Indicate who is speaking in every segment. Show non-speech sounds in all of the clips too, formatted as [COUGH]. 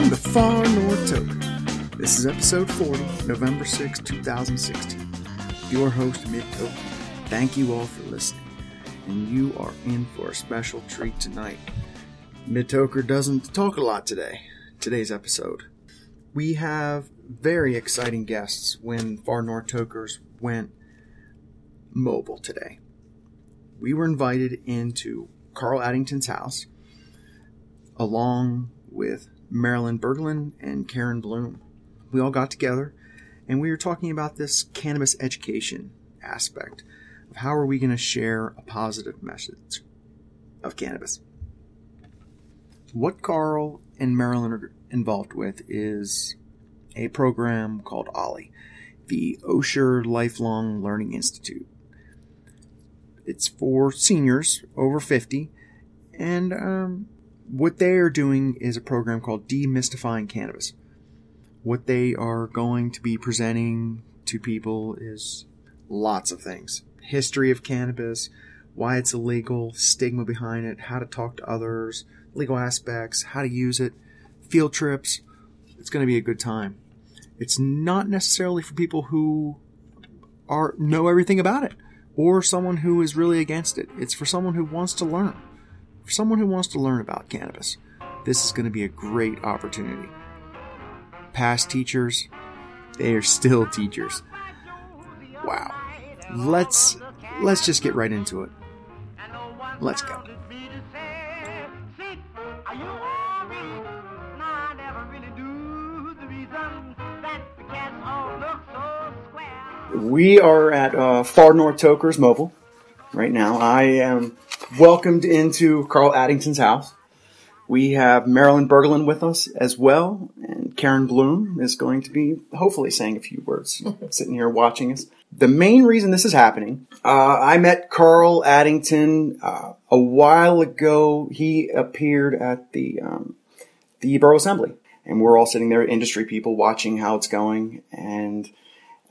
Speaker 1: Welcome to Far North Toker. This is episode 40, November 6, 2016. Your host, Mid Toker. Thank you all for listening. And you are in for a special treat tonight. Mid Toker doesn't talk a lot today, today's episode. We have very exciting guests when Far North Tokers went mobile today. We were invited into Carl Addington's house along with Marilyn Berglund and Karen Bloom. We all got together and we were talking about this cannabis education aspect of how are we going to share a positive message of cannabis. What Carl and Marilyn are involved with is a program called OLLI, the Osher Lifelong Learning Institute. It's for seniors over 50, and um, what they are doing is a program called Demystifying Cannabis. What they are going to be presenting to people is lots of things history of cannabis, why it's illegal, stigma behind it, how to talk to others, legal aspects, how to use it, field trips. It's going to be a good time. It's not necessarily for people who are know everything about it or someone who is really against it. It's for someone who wants to learn. For someone who wants to learn about cannabis, this is going to be a great opportunity. Past teachers, they are still teachers. Wow. Let's let's just get right into it. Let's go. We are at uh, Far North Tokers Mobile right now. I am welcomed into Carl Addington's house. We have Marilyn Berglund with us as well, and Karen Bloom is going to be hopefully saying a few words, [LAUGHS] sitting here watching us. The main reason this is happening, uh, I met Carl Addington uh, a while ago. He appeared at the um, the Borough Assembly, and we're all sitting there, industry people, watching how it's going. And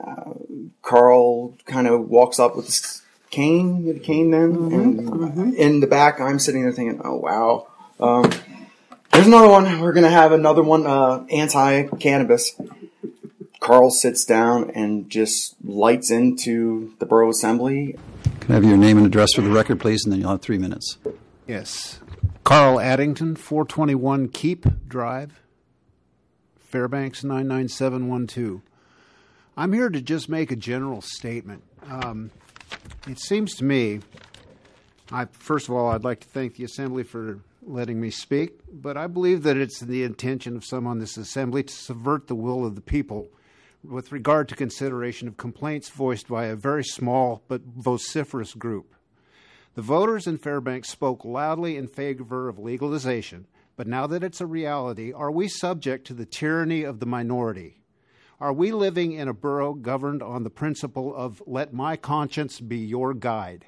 Speaker 1: uh, Carl kind of walks up with this cane, you had a cane then,
Speaker 2: Mm-hmm,
Speaker 1: and uh, in the back, I'm sitting there thinking, oh wow. Um, there's another one. We're gonna have another one, uh, anti-cannabis. Carl sits down and just lights into the borough assembly.
Speaker 2: Can I have your name and address for the record, please, and then you'll have three minutes.
Speaker 3: Yes. Carl Addington, 421 Keep Drive, Fairbanks 99712. I'm here to just make a general statement. Um, it seems to me, I, first of all, I'd like to thank the Assembly for letting me speak, but I believe that it's the intention of some on this Assembly to subvert the will of the people with regard to consideration of complaints voiced by a very small but vociferous group. The voters in Fairbanks spoke loudly in favor of legalization, but now that it's a reality, are we subject to the tyranny of the minority? Are we living in a borough governed on the principle of let my conscience be your guide?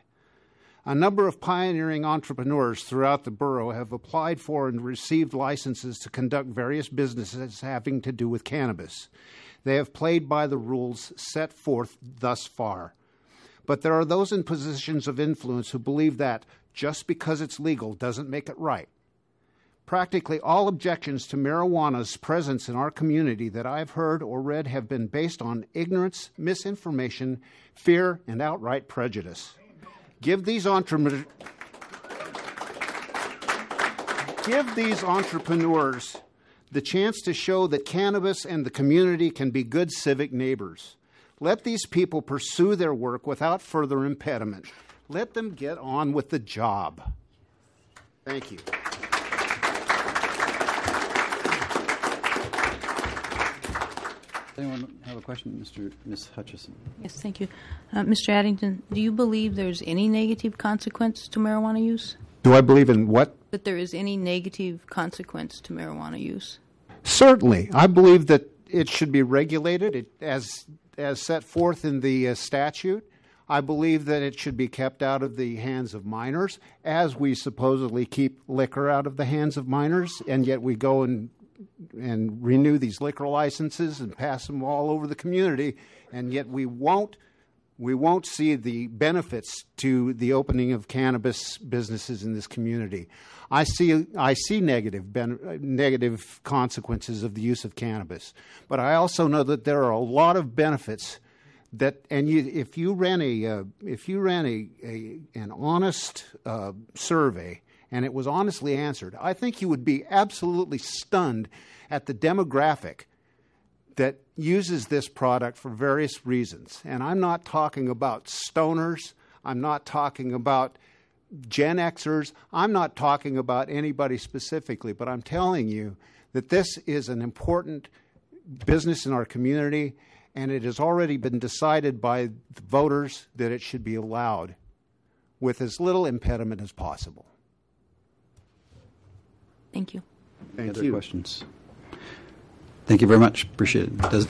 Speaker 3: A number of pioneering entrepreneurs throughout the borough have applied for and received licenses to conduct various businesses having to do with cannabis. They have played by the rules set forth thus far. But there are those in positions of influence who believe that just because it's legal doesn't make it right. Practically all objections to marijuana's presence in our community that I've heard or read have been based on ignorance, misinformation, fear, and outright prejudice. Give these entrepreneurs give these entrepreneurs the chance to show that cannabis and the community can be good civic neighbors. Let these people pursue their work without further impediment. Let them get on with the job. Thank you.
Speaker 2: Anyone have a question, Mr. Ms. Hutchison?
Speaker 4: Yes, thank you. Uh, Mr. Addington, do you believe there's any negative consequence to marijuana use?
Speaker 3: Do I believe in what?
Speaker 4: That there is any negative consequence to marijuana use?
Speaker 3: Certainly. I believe that it should be regulated it, as, as set forth in the uh, statute. I believe that it should be kept out of the hands of minors, as we supposedly keep liquor out of the hands of minors, and yet we go and and renew these liquor licenses and pass them all over the community, and yet we won't
Speaker 5: we won't see the benefits to the opening of cannabis businesses in this community. I see I see negative ben, negative consequences of the use of cannabis, but I also know that there are a lot of benefits that and you, if you ran a uh, if you ran a, a an honest uh, survey and it was honestly answered, I think you would be absolutely stunned at the demographic that uses this product for various reasons. And I'm not talking about stoners, I'm not talking about Gen Xers, I'm not talking about anybody specifically, but I'm telling you that this is an important business in our community, and it has already been decided by the voters that it should be allowed with as little impediment as possible.
Speaker 4: Thank you.
Speaker 5: Thank
Speaker 2: Other
Speaker 5: you.
Speaker 2: questions? Thank you very much. Appreciate it. Does,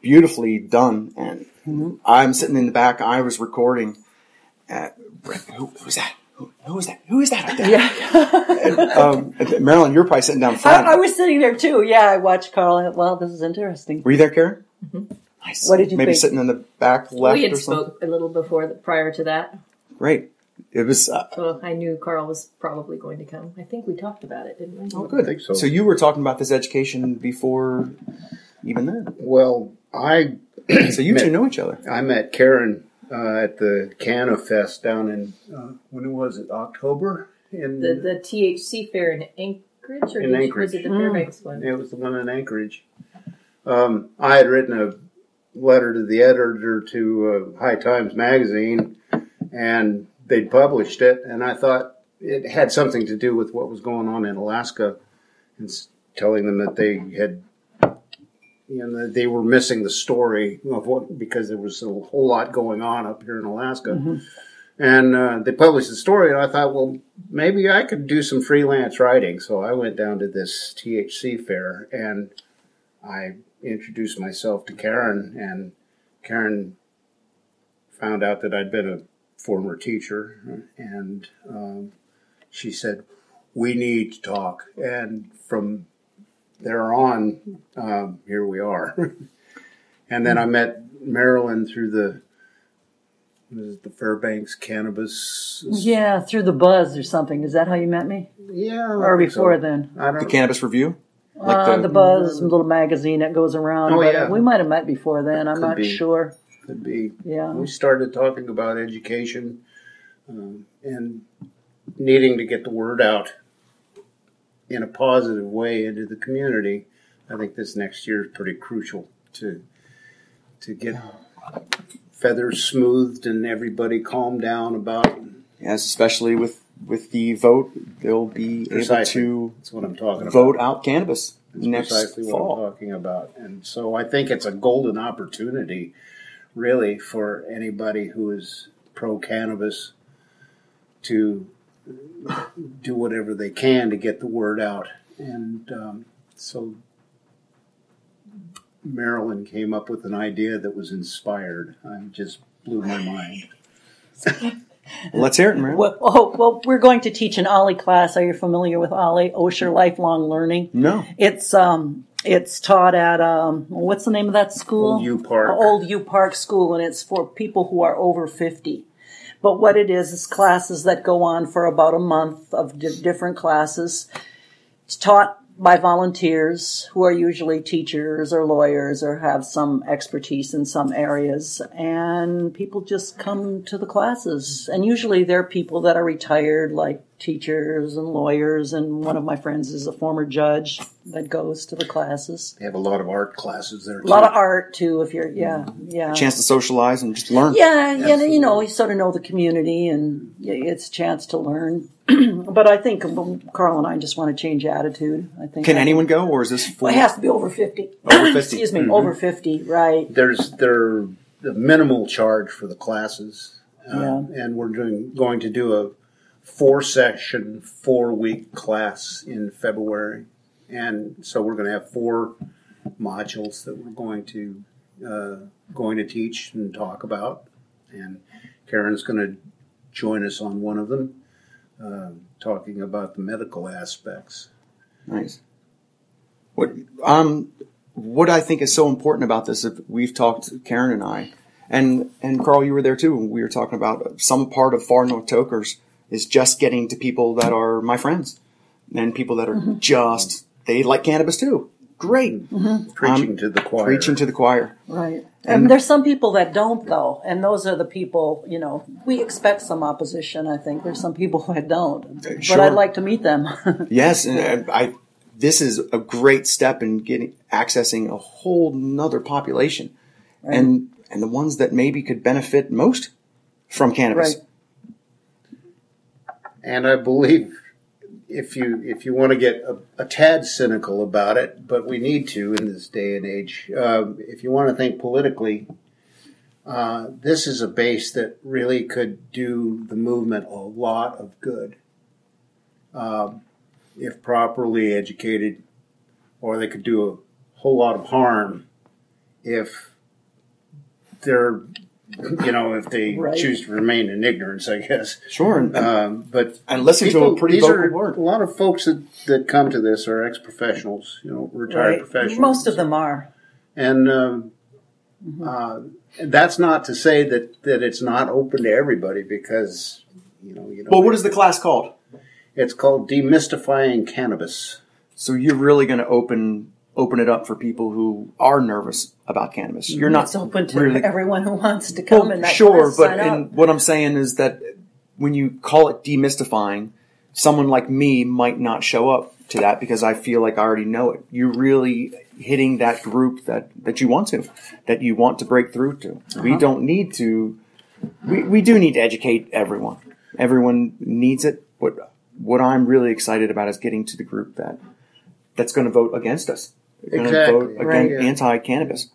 Speaker 1: beautifully done. And I'm sitting in the back. I was recording. At, who, who was that? Who, who was that? Who is that up there?
Speaker 6: Yeah,
Speaker 1: Um, Marilyn, you're probably sitting down
Speaker 6: I,
Speaker 1: front.
Speaker 6: I was sitting there too. Yeah, I watched Carl. and, Well, this is interesting.
Speaker 1: Were you there, Karen? Nice.
Speaker 6: What did you
Speaker 1: Maybe
Speaker 6: think?
Speaker 1: sitting in the back left
Speaker 7: we had
Speaker 1: or something.
Speaker 7: spoke a little before, prior to that,
Speaker 1: Great. It was. Uh,
Speaker 7: so I knew Carl was probably going to come. I think we talked about it, didn't we?
Speaker 1: oh, good.
Speaker 3: think so.
Speaker 1: So you were talking about this education before even then.
Speaker 3: Well, I [CLEARS THROAT]
Speaker 1: So you two know each other.
Speaker 3: I met Karen uh, at the Canna Fest down in uh, when it was it October in
Speaker 7: The the THC fair in Anchorage, or
Speaker 3: In
Speaker 7: did you-
Speaker 3: Anchorage.
Speaker 7: was it the Fairbanks one?
Speaker 3: it was the one in Anchorage. Um, I had written a letter to the editor to uh, High Times magazine, and they'd published it, and I thought it had something to do with what was going on in Alaska, and telling them that they had. You know, that they were missing the story of what because there was a whole lot going on up here in Alaska, and uh, they published the story. And I thought, well, maybe I could do some freelance writing. So I went down to this THC fair and I introduced myself to Karen, and Karen found out that I'd been a former teacher, and um, she said, "We need to talk." And from there on, um, here we are. [LAUGHS] and then I met Marilyn through the was it the Fairbanks Cannabis.
Speaker 6: Yeah, through the buzz or something. Is that how you met me?
Speaker 3: Yeah,
Speaker 6: Or before
Speaker 3: so.
Speaker 6: then?
Speaker 3: I don't
Speaker 1: The Cannabis Review.
Speaker 6: Uh, the, buzz little magazine that goes around.
Speaker 3: Oh,
Speaker 6: but
Speaker 3: yeah.
Speaker 6: we might have met before then. I'm
Speaker 3: Could
Speaker 6: not
Speaker 3: be.
Speaker 6: sure.
Speaker 3: could be.
Speaker 6: Yeah.
Speaker 3: we started talking about education um, and needing to get the word out in a positive way into the community. I think this next year is pretty crucial to to get feathers smoothed and everybody calmed down about.
Speaker 1: Yes, especially with with the vote, they'll be able to
Speaker 3: That's what I'm talking about.
Speaker 1: vote out cannabis
Speaker 3: That's
Speaker 1: next
Speaker 3: precisely what
Speaker 1: fall.
Speaker 3: I'm talking about. And so I think it's a golden opportunity, really, for anybody who is pro cannabis to do whatever they can to get the word out. And um, so Marilyn came up with an idea that was inspired. I just blew my mind. [LAUGHS]
Speaker 1: Let's hear it, Marilyn.
Speaker 6: Well, oh, well, we're going to teach an Ollie class. Are you familiar with Ollie? Osher Lifelong Learning.
Speaker 1: No.
Speaker 6: It's um, it's taught at um, what's the name of that school?
Speaker 3: Old U Park.
Speaker 6: Old U Park School, and it's for people who are over fifty. But what it is is classes that go on for about a month of di- different classes. It's taught by volunteers who are usually teachers or lawyers or have some expertise in some areas. And people just come to the classes. And usually they're people that are retired, like teachers and lawyers. And one of my friends is a former judge that goes to the classes.
Speaker 3: They have a lot of art classes there.
Speaker 6: A lot of art too, if you're, yeah, yeah.
Speaker 1: Chance to socialize and just learn.
Speaker 6: Yeah, yeah, you know, you sort of know the community, and it's a chance to learn. [CLEARS THROAT] but I think um, Carl and I just want to change attitude. I think.
Speaker 1: Can anyone go, or is this for?
Speaker 6: Well, it has to be over fifty.
Speaker 1: Over 50. [CLEARS THROAT]
Speaker 6: Excuse me,
Speaker 1: Mhm.
Speaker 6: over fifty, right?
Speaker 3: there's there the minimal charge for the classes, uh,
Speaker 6: Yeah.
Speaker 3: and we're doing going to do a four session, four week class in February, and so we're going to have four modules that we're going to uh, going to teach and talk about, and Karen's going to join us on one of them, uh, talking about the medical aspects.
Speaker 1: Nice. What um what I think is so important about this, if we've talked, Karen and I, and and Carl, you were there too. We were talking about some part of Far North Tokers is just getting to people that are my friends and people that are mm-hmm. just they like cannabis too. Great, mm-hmm.
Speaker 3: um, Preaching
Speaker 1: Um,
Speaker 3: to the choir.
Speaker 1: preaching to the choir.
Speaker 6: Right. And there's some people that don't though, and those are the people, you know, we expect some opposition, I think. There's some people that don't. Uh, but
Speaker 1: sure.
Speaker 6: I'd like to meet them. [LAUGHS]
Speaker 1: Yes, and I, I this is a great step in getting accessing a whole nother population, and and the ones that maybe could benefit most from cannabis.
Speaker 6: Right.
Speaker 3: And I believe if you if you want to get a, a tad cynical about it, but we need to in this day and age, um, if you want to think politically, uh, this is a base that really could do the movement a lot of good. Um, if properly educated, or they could do a whole lot of harm if they're you know if they
Speaker 6: Right.
Speaker 3: choose to remain in ignorance, I guess.
Speaker 1: Sure, and,
Speaker 3: Um, but
Speaker 1: and listen to a pretty
Speaker 3: these
Speaker 1: vocal
Speaker 3: are,
Speaker 1: word.
Speaker 3: A lot of folks that, that come to this are ex professionals, you know, retired
Speaker 6: Right.
Speaker 3: professionals.
Speaker 6: Most of them are.
Speaker 3: and um, uh, that's not to say that, that it's not open to everybody because you know you know.
Speaker 1: But what is the class called?
Speaker 3: It's called demystifying cannabis.
Speaker 1: So you're really going to open open it up for people who are nervous about cannabis. You're not
Speaker 6: It's open to
Speaker 1: really
Speaker 6: everyone who wants to come
Speaker 1: Well,
Speaker 6: in that
Speaker 1: sure, but
Speaker 6: up.
Speaker 1: what I'm saying is that when you call it demystifying, someone like me might not show up to that because I feel like I already know it. You're really hitting that group that, that you want to, that you want to break through to.
Speaker 6: Uh-huh.
Speaker 1: We don't need to, we, we do need to educate everyone. Everyone needs it, but what I'm really excited about is getting to the group that that's going to vote against us.
Speaker 3: Exactly.
Speaker 1: vote against
Speaker 3: Right, yeah.
Speaker 1: anti-cannabis.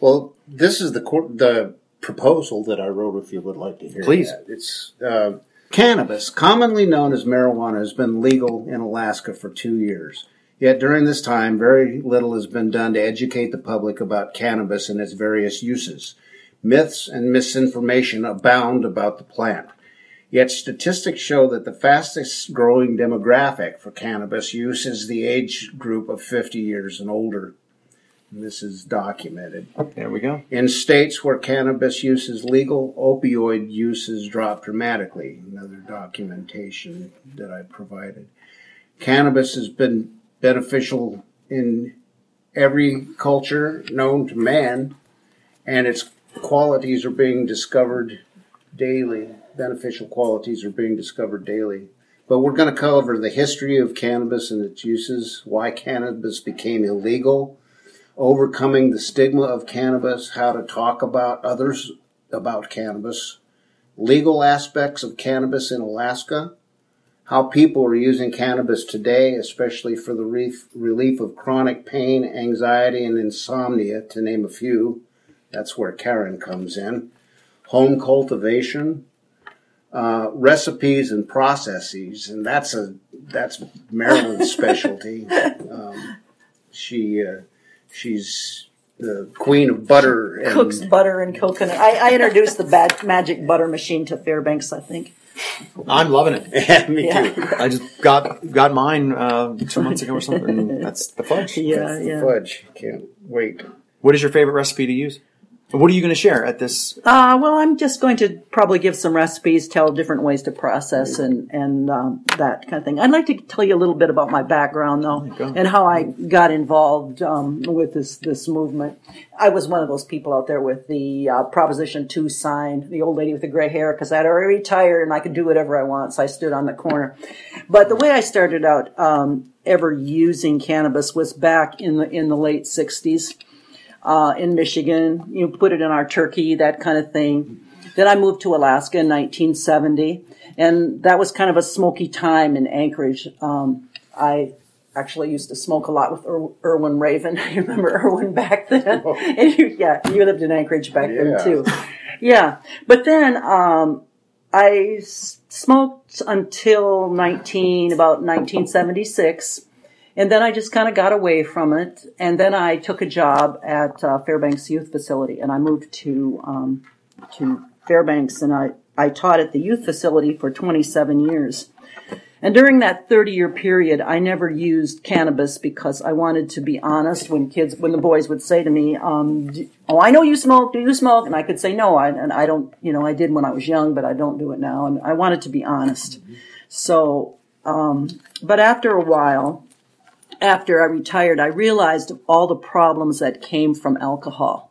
Speaker 3: Well, this is the the proposal that I wrote. If you would like to hear,
Speaker 1: Please.
Speaker 3: that. it's uh, cannabis, commonly known as marijuana, has been legal in Alaska for two years. Yet during this time, very little has been done to educate the public about cannabis and its various uses. Myths and misinformation abound about the plant. Yet statistics show that the fastest growing demographic for cannabis use is the age group of 50 years and older. And this is documented.
Speaker 1: Oh, there we go.
Speaker 3: In states where cannabis use is legal, opioid use has dropped dramatically. Another documentation that I provided. Cannabis has been beneficial in every culture known to man, and its qualities are being discovered daily. Beneficial qualities are being discovered daily. But we're going to cover the history of cannabis and its uses, why cannabis became illegal, overcoming the stigma of cannabis, how to talk about others about cannabis, legal aspects of cannabis in Alaska, how people are using cannabis today, especially for the relief, relief of chronic pain, anxiety, and insomnia, to name a few. That's where Karen comes in. Home cultivation, uh, recipes and processes, and that's a that's Marilyn's [LAUGHS] specialty. Um, she uh, she's the queen of butter and
Speaker 6: Cooks butter and coconut. I, I introduced the bad magic butter machine to Fairbanks, I think.
Speaker 1: I'm loving it. [LAUGHS]
Speaker 3: Yeah, me
Speaker 6: Yeah.
Speaker 3: too.
Speaker 1: I just got got mine uh, two months ago or something. and That's the fudge.
Speaker 6: Yeah, yeah.
Speaker 3: Fudge. Can't wait.
Speaker 1: What is your favorite recipe to use? What are you going to share at this?
Speaker 6: Uh, well, I'm just going to probably give some recipes, tell different ways to process and, and um, that kind of thing. I'd like to tell you a little bit about my background, though, and how I got involved um, with this, this movement. I was one of those people out there with the uh, Proposition 2 sign, the old lady with the gray hair, because I'd already retired and I could do whatever I want, so I stood on the corner. But the way I started out um, ever using cannabis was back in the, in the late 60s uh, in Michigan. You know, put it in our turkey, that kind of thing. Then I moved to Alaska in 1970, and that was kind of a smoky time in Anchorage. Um, I actually used to smoke a lot with Ir- Irwin Ravin. [LAUGHS] You remember Irwin back then? [LAUGHS] and you, yeah, you lived in Anchorage back
Speaker 3: Yeah.
Speaker 6: then too. Yeah, but then um, I s- smoked until 19 about 1976. And then I just kind of got away from it. And then I took a job at uh, Fairbanks Youth Facility, and I moved to um, to Fairbanks, and I I taught at the youth facility for 27 years. And during that 30 year period, I never used cannabis because I wanted to be honest when kids, when the boys would say to me, um, Oh, I know you smoke. Do you smoke? And I could say, No, I, and I don't, you know, I did when I was young, but I don't do it now. And I wanted to be honest. So, um, but after a while, after I retired, I realized all the problems that came from alcohol.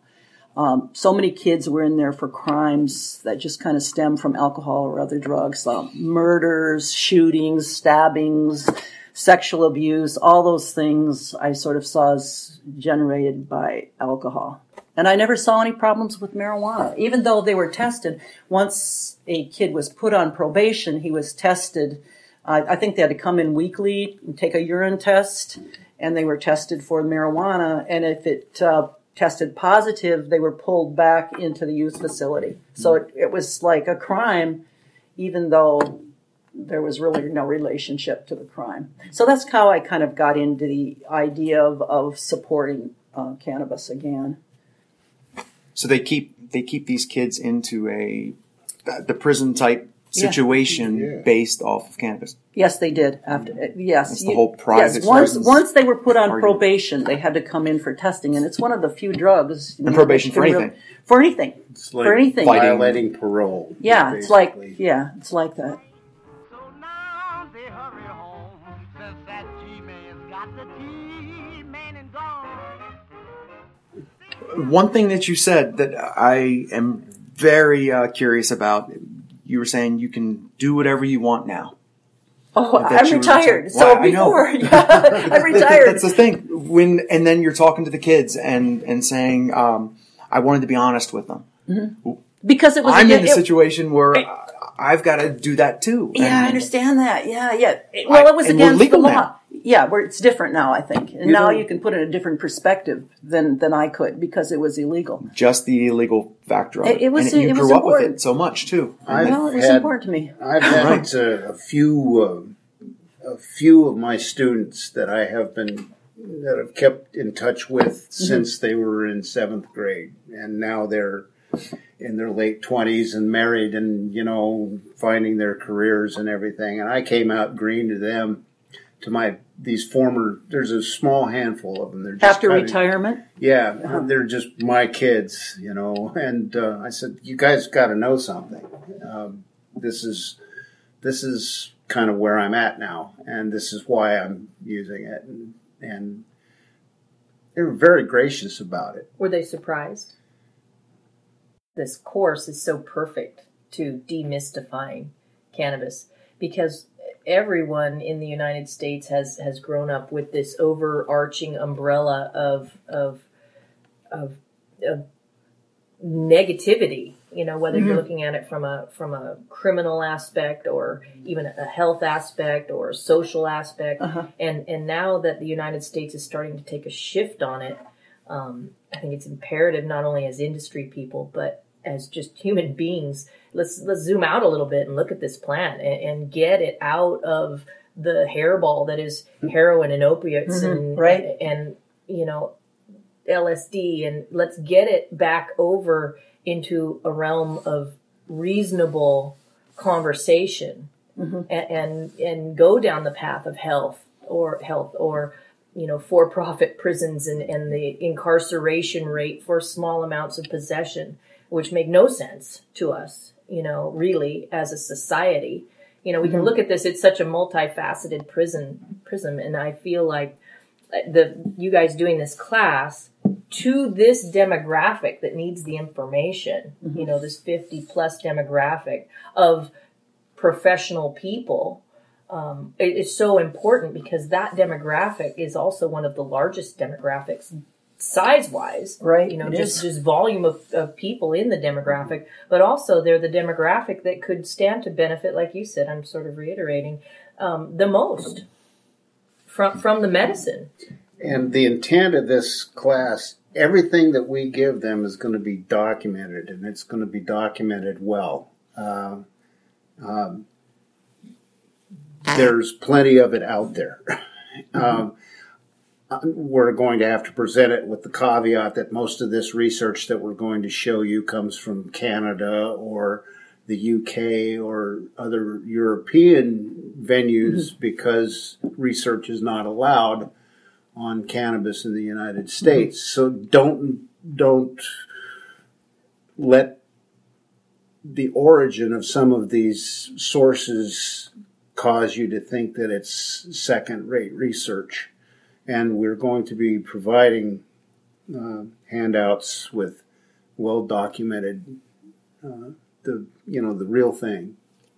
Speaker 6: Um, so many kids were in there for crimes that just kind of stem from alcohol or other drugs, um, murders, shootings, stabbings, sexual abuse, all those things I sort of saw as generated by alcohol. And I never saw any problems with marijuana, even though they were tested. Once a kid was put on probation, he was tested. Uh, I think they had to come in weekly and take a urine test, and they were tested for marijuana. And if it uh, tested positive, they were pulled back into the youth facility. So it, it was like a crime, even though there was really no relationship to the crime. So that's how I kind of got into the idea of, of supporting uh, cannabis again.
Speaker 1: So they keep they keep these kids into a the prison type. Situation
Speaker 3: Yeah.
Speaker 1: based off of cannabis.
Speaker 6: Yes, they did. After uh, yes,
Speaker 1: That's the whole private
Speaker 6: Yes, once once they were put on
Speaker 1: argument.
Speaker 6: probation, they had to come in for testing, and it's one of the few drugs. you know,
Speaker 1: probation for
Speaker 6: can really-
Speaker 1: anything.
Speaker 6: for anything.
Speaker 3: It's like
Speaker 6: For anything.
Speaker 3: Violating parole.
Speaker 6: Yeah, it's like yeah, it's like that.
Speaker 8: So now they hurry home since that G-man's got the G-man and gone.
Speaker 1: One thing that you said that I am very uh, curious about, you were saying you can do whatever you want now.
Speaker 6: Oh,
Speaker 1: I bet
Speaker 6: I'm retired.
Speaker 1: retired.
Speaker 6: So
Speaker 1: Well, I know.
Speaker 6: before, [LAUGHS] yeah, I'm retired.
Speaker 1: That's the thing. When and then you're talking to the kids and and saying, um, I wanted to be honest with them.
Speaker 6: because it was.
Speaker 1: I'm
Speaker 6: a,
Speaker 1: in a situation where I- I've got to do that too.
Speaker 6: Yeah, I understand that. Yeah, yeah. Well, it was
Speaker 1: and we're
Speaker 6: against the
Speaker 1: legal
Speaker 6: law.
Speaker 1: now.
Speaker 6: Yeah, where it's different now. I think, and
Speaker 1: You
Speaker 6: now you can put it in a different perspective than than I could because it was illegal.
Speaker 1: Just the illegal factor of
Speaker 6: It-
Speaker 1: it.
Speaker 6: it was-
Speaker 1: and you
Speaker 6: it
Speaker 1: grew
Speaker 6: was
Speaker 1: up with
Speaker 6: important.
Speaker 1: it so much too.
Speaker 3: I've
Speaker 6: well, it was
Speaker 3: had-
Speaker 6: important to me.
Speaker 3: I've had uh, a few uh, a few of my students that I have been that I've kept in touch with since they were in seventh grade, and now they're in their late twenties and married, and you know finding their careers and everything. And I came out green to them, to my these former. There's a small handful of them. They're just
Speaker 6: After
Speaker 3: kinda-
Speaker 6: retirement,
Speaker 3: yeah, they're just my kids, you know. And uh, I said, you guys got to know something. Um, this is this is kind of where I'm at now, and this is why I'm using it. And, and they were very gracious about it.
Speaker 7: Were they surprised? This course is so perfect to demystifying cannabis because everyone in the United States has has grown up with this overarching umbrella of of of, of negativity. You know, whether you're looking at it from a from a criminal aspect or even a health aspect or a social aspect, and and now that the United States is starting to take a shift on it, um, I think it's imperative not only as industry people but as just human beings. Let's let's zoom out a little bit and look at this plant and, and get it out of the hairball that is heroin and opiates mm-hmm. and
Speaker 6: right.
Speaker 7: and you know LSD and let's get it back over into a realm of reasonable conversation mm-hmm. and, and and go down the path of health or health or you know for-profit prisons and, and the incarceration rate for small amounts of possession which make no sense to us you know really as a society. You know we can mm-hmm. look at this it's such a multifaceted prison prism and i feel like uh, the you guys doing this class to this demographic that needs the information mm-hmm. you know this 50 plus demographic of professional people um, it is so important because that demographic is also one of the largest demographics size wise
Speaker 6: Right,
Speaker 7: you know
Speaker 6: it
Speaker 7: just
Speaker 6: is.
Speaker 7: just volume of, of people in the demographic but also they're the demographic that could stand to benefit like you said i'm sort of reiterating um, the most from from the medicine
Speaker 3: And the intent of this class, everything that we give them is going to be documented, and it's going to be documented well. Uh, um, there's plenty of it out there. [LAUGHS] Um, we're going to have to present it with the caveat that most of this research that we're going to show you comes from Canada or the UK or other European venues mm-hmm. because research is not allowed on cannabis in the United mm-hmm. States. So don't don't let the origin of some of these sources cause you to think that it's second rate research. And we're going to be providing uh, handouts with well documented uh, the you know the real thing.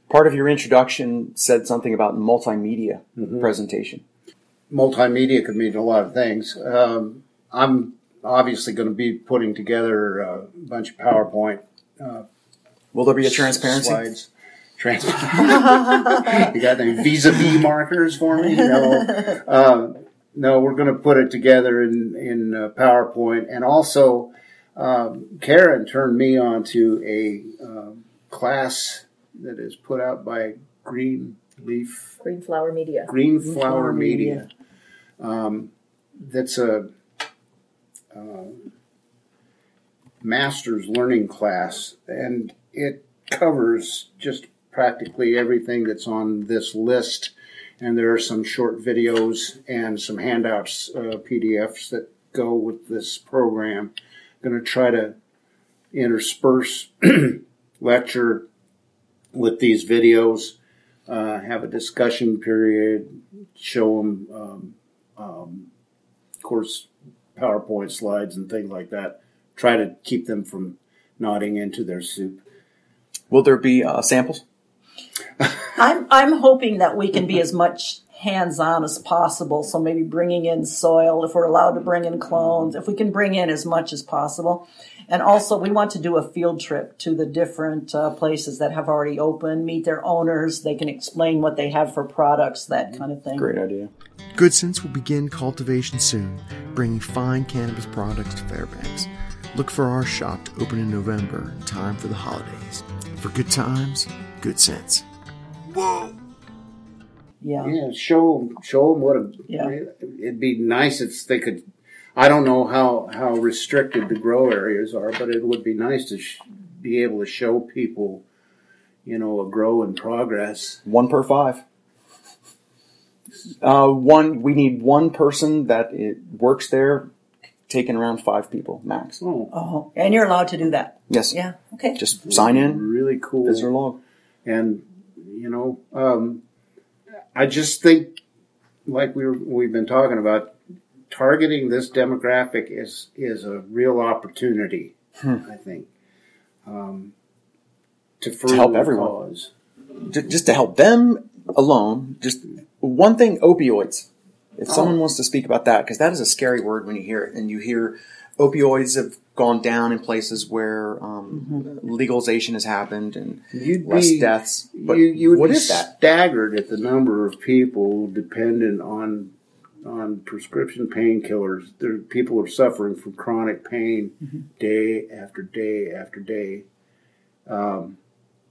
Speaker 1: Part of your introduction said something about multimedia presentation.
Speaker 3: Multimedia could mean a lot of things. Um, I'm obviously going to be putting together a bunch of PowerPoint
Speaker 1: Will there be a transparency?
Speaker 3: slides. Transparency. [LAUGHS] you got any Vis-a-Vis markers for me? No. Um, [LAUGHS] no, we're going to put it together in in uh, PowerPoint, and also um, Karen turned me on to a um, class that is put out by Green Leaf
Speaker 7: Green Flower Media.
Speaker 3: Green Flower
Speaker 6: Flower
Speaker 3: Media. Um, that's a uh, master's learning class, and it covers just practically everything that's on this list. And there are some short videos and some handouts, uh, PDFs that go with this program. Going to try to intersperse [CLEARS THROAT] lecture with these videos uh, have a discussion period, show them, um, um, of course, PowerPoint slides and things like that. Try to keep them from nodding into their soup.
Speaker 1: Will there be uh, samples? [LAUGHS]
Speaker 6: I'm I'm hoping that we can be as much hands on as possible. So maybe bringing in soil, if we're allowed to bring in clones, if we can bring in as much as possible. And also, we want to do a field trip to the different uh, places that have already opened, meet their owners. They can explain what they have for products, that kind of thing.
Speaker 1: Great idea.
Speaker 9: Good Sense will begin cultivation soon, bringing fine cannabis products to Fairbanks. Look for our shop to open in November, in time for the holidays. For good times, good sense. Whoa!
Speaker 6: Yeah.
Speaker 3: Yeah, show 'em- show them what a.
Speaker 6: Yeah.
Speaker 3: It'd be nice if they could. I don't know how how restricted the grow areas are, but it would be nice to sh- be able to show people, you know, a grow in progress.
Speaker 1: One per five. Uh, one. We need one person that it works there, taking around five people max.
Speaker 3: Oh,
Speaker 6: Oh, and you're allowed to do that.
Speaker 1: Yes.
Speaker 6: Yeah. Okay.
Speaker 1: Just sign in.
Speaker 3: really cool.
Speaker 1: Visitor log.
Speaker 3: and you know, um, I just think, like we were, we've been talking about, targeting this demographic is is a real opportunity. I think um, to further
Speaker 1: help everyone.
Speaker 3: cause.
Speaker 1: Just to help them alone. Just one thing: opioids. If someone wants to speak about that, because that is a scary word when you hear it, and you hear opioids have gone down in places where um, legalization has happened and
Speaker 3: You'd
Speaker 1: less
Speaker 3: be-
Speaker 1: deaths. But
Speaker 3: you, you would
Speaker 1: what
Speaker 3: be
Speaker 1: is that?
Speaker 3: staggered at the number of people dependent on on prescription painkillers. There, people are suffering from chronic pain
Speaker 1: Mm-hmm.
Speaker 3: day after day after day. Um,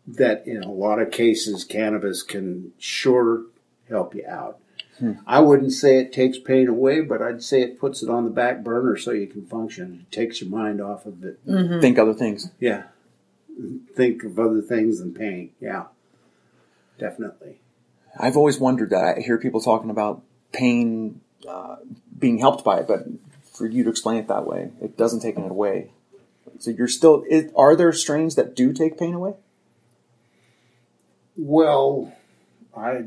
Speaker 3: that in a lot of cases, cannabis can sure help you out.
Speaker 1: Hmm.
Speaker 3: I wouldn't say it takes pain away, but I'd say it puts it on the back burner so you can function. It takes your mind off of it.
Speaker 1: Think other things.
Speaker 3: Yeah. Think of other things than pain. Yeah. Definitely.
Speaker 1: I've always wondered that. I hear people talking about pain uh, being helped by it, but for you to explain it that way, it doesn't take it away. So you're still. It, are there strains that do take pain away?
Speaker 3: Well, I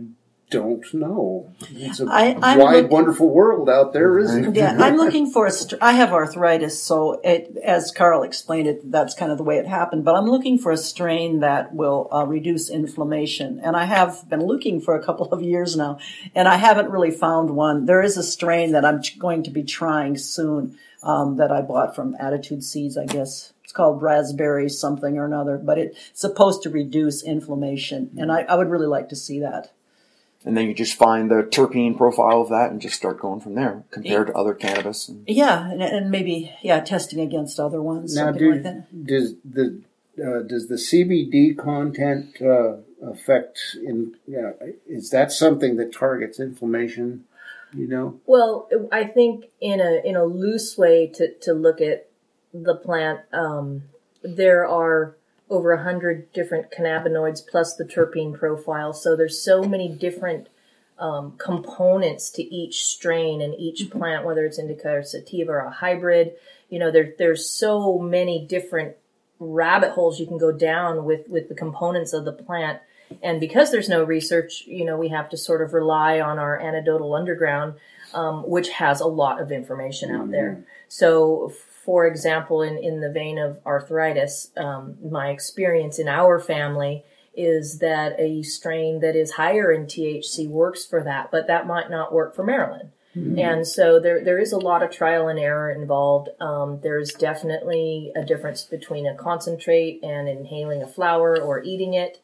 Speaker 3: don't know. It's a
Speaker 6: I-
Speaker 3: wide,
Speaker 6: looking-
Speaker 3: wonderful world out there, isn't it?
Speaker 6: Yeah, I'm looking for a. St- I have arthritis, so it, as Carl explained it, that's kind of the way it happened. But I'm looking for a strain that will uh, reduce inflammation, and I have been looking for a couple of years now, and I haven't really found one. There is a strain that I'm going to be trying soon um, that I bought from Attitude Seeds, I guess. It's called raspberry something or another, but it's supposed to reduce inflammation, and I, I would really like to see that.
Speaker 1: And then you just find the terpene profile of that and just start going from there compared to other cannabis. And
Speaker 6: Yeah, and, and maybe yeah, testing against other ones,
Speaker 3: Now, do,
Speaker 6: like that.
Speaker 3: does the uh, does the CBD content uh, affect in? Yeah, is that something that targets inflammation? You know,
Speaker 7: Well, I think in a in a loose way to to look at the plant, um, there are over a hundred different cannabinoids plus the terpene profile. So there's so many different um, components to each strain and each plant, whether it's indica or sativa or a hybrid. You know, there, there's so many different rabbit holes you can go down with, with the components of the plant. And because there's no research, you know, we have to sort of rely on our anecdotal underground, um, which has a lot of information out there. So, for example, in, in the vein of arthritis, um, my experience in our family is that a strain that is higher in THC works for that, but that might not work for Marilyn. And so there, there is a lot of trial and error involved. Um, there's definitely a difference between a concentrate and inhaling a flower or eating it,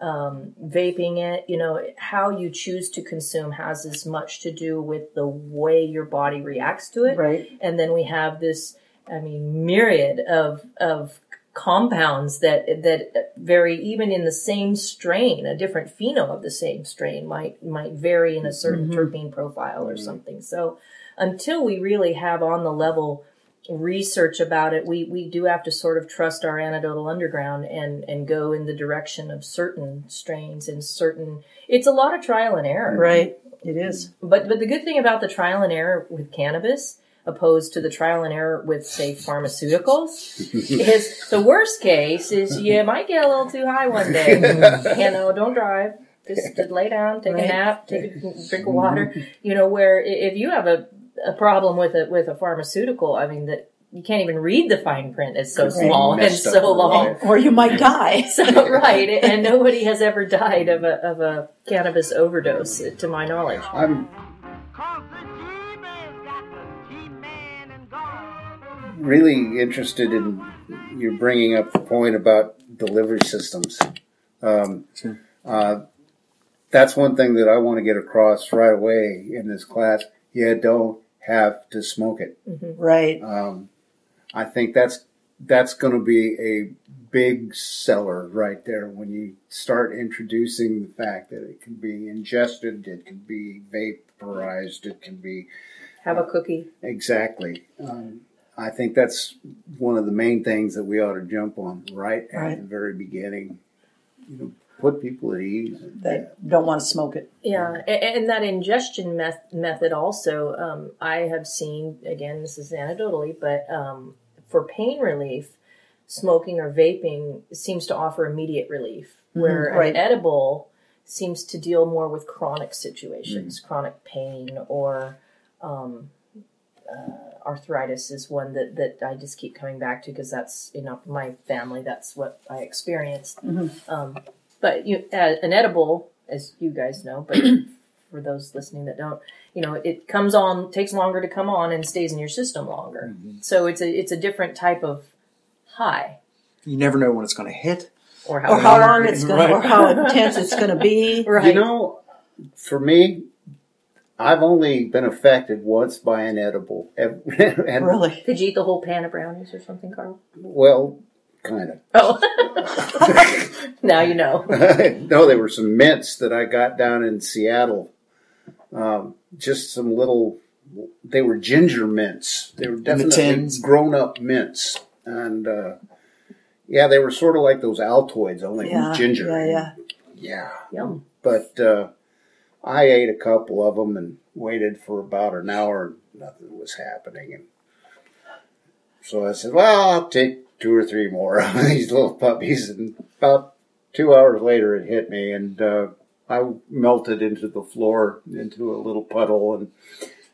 Speaker 7: um, vaping it. You know, how you choose to consume has as much to do with the way your body reacts to it.
Speaker 6: Right.
Speaker 7: And then we have this, I mean, myriad of, of compounds that, that vary even in the same strain, a different pheno of the same strain might, might vary in a certain mm-hmm. terpene profile or mm-hmm. something. So until we really have on the level research about it, we, we do have to sort of trust our anecdotal underground and, and go in the direction of certain strains and certain, it's a lot of trial and error.
Speaker 6: Right. It is.
Speaker 7: But but the good thing about the trial and error with cannabis, opposed to the trial and error with say pharmaceuticals, is the worst case is you might get a little too high one day. [LAUGHS] you know, don't drive. Just, just lay down, take a nap, take a drink of water. You know, where if you have a, a problem with a with a pharmaceutical, I mean that you can't even read the fine print. It's so small and so long.
Speaker 3: life.
Speaker 6: Or you might die. [LAUGHS]
Speaker 7: So right, and nobody has ever died of a of a cannabis overdose, to my knowledge.
Speaker 3: I'm really interested in you bringing up the point about delivery systems. Um,
Speaker 1: Sure.
Speaker 3: uh, that's one thing that I want to get across right away in this class. You don't have to smoke it.
Speaker 6: right.
Speaker 3: Um, I think that's that's going to be a big seller right there when you start introducing the fact that it can be ingested, it can be vaporized, it can be
Speaker 7: Have a cookie.
Speaker 3: Exactly. Um, I think that's one of the main things that we ought to jump on right at
Speaker 6: Right.
Speaker 3: the very beginning. You know, put people at ease.
Speaker 6: That don't want to smoke it.
Speaker 7: Yeah, a- and that ingestion meth- method also, um, I have seen, again, this is anecdotally, but um, for pain relief, smoking or vaping seems to offer immediate relief, where
Speaker 6: right.
Speaker 7: an edible seems to deal more with chronic situations, chronic pain, or um, uh, arthritis is one that, that I just keep coming back to because that's, you know, my family, that's what I experienced. Um, but you, uh, an edible, as you guys know, but [CLEARS THROAT] for those listening that don't, you know, it comes on, takes longer to come on, and stays in your system longer. So it's a it's a different type of high,
Speaker 1: You never know when it's going to hit.
Speaker 7: or how,
Speaker 6: Or how long it's going [LAUGHS] to, or how intense it's going to be. [LAUGHS]
Speaker 7: right?
Speaker 3: You know, for me, I've only been affected once by an edible. [LAUGHS] and
Speaker 6: Really.
Speaker 7: Did you eat the whole pan of brownies or something, Carl?
Speaker 3: well, kind of.
Speaker 7: Oh, [LAUGHS] now you know. [LAUGHS]
Speaker 3: no, they were some mints that I got down in Seattle. Um, just some little. They were ginger mints. They were definitely
Speaker 1: tins.
Speaker 3: grown-up mints, and uh, yeah, they were sort of like those Altoids, only
Speaker 6: Yeah.
Speaker 3: ginger.
Speaker 6: Yeah, yeah.
Speaker 3: yeah.
Speaker 7: Yum.
Speaker 3: But uh, I ate a couple of them and waited for about an hour. and Nothing was happening, and so I said, "Well, I'll take two or three more of [LAUGHS] these little puppies." And about two hours later, it hit me, and uh, I melted into the floor into a little puddle and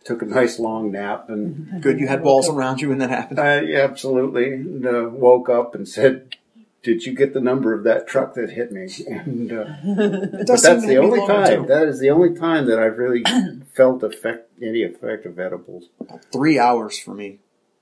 Speaker 3: took a nice long nap. And
Speaker 1: Good, you had balls around you when that happened.
Speaker 3: I absolutely and, uh, woke up and said. Did you get the number of that truck that hit me? [LAUGHS] And uh, but that's the only time.
Speaker 1: too.
Speaker 3: That is the only time that I've really [COUGHS] felt effect any effect of edibles.
Speaker 1: Three hours for me.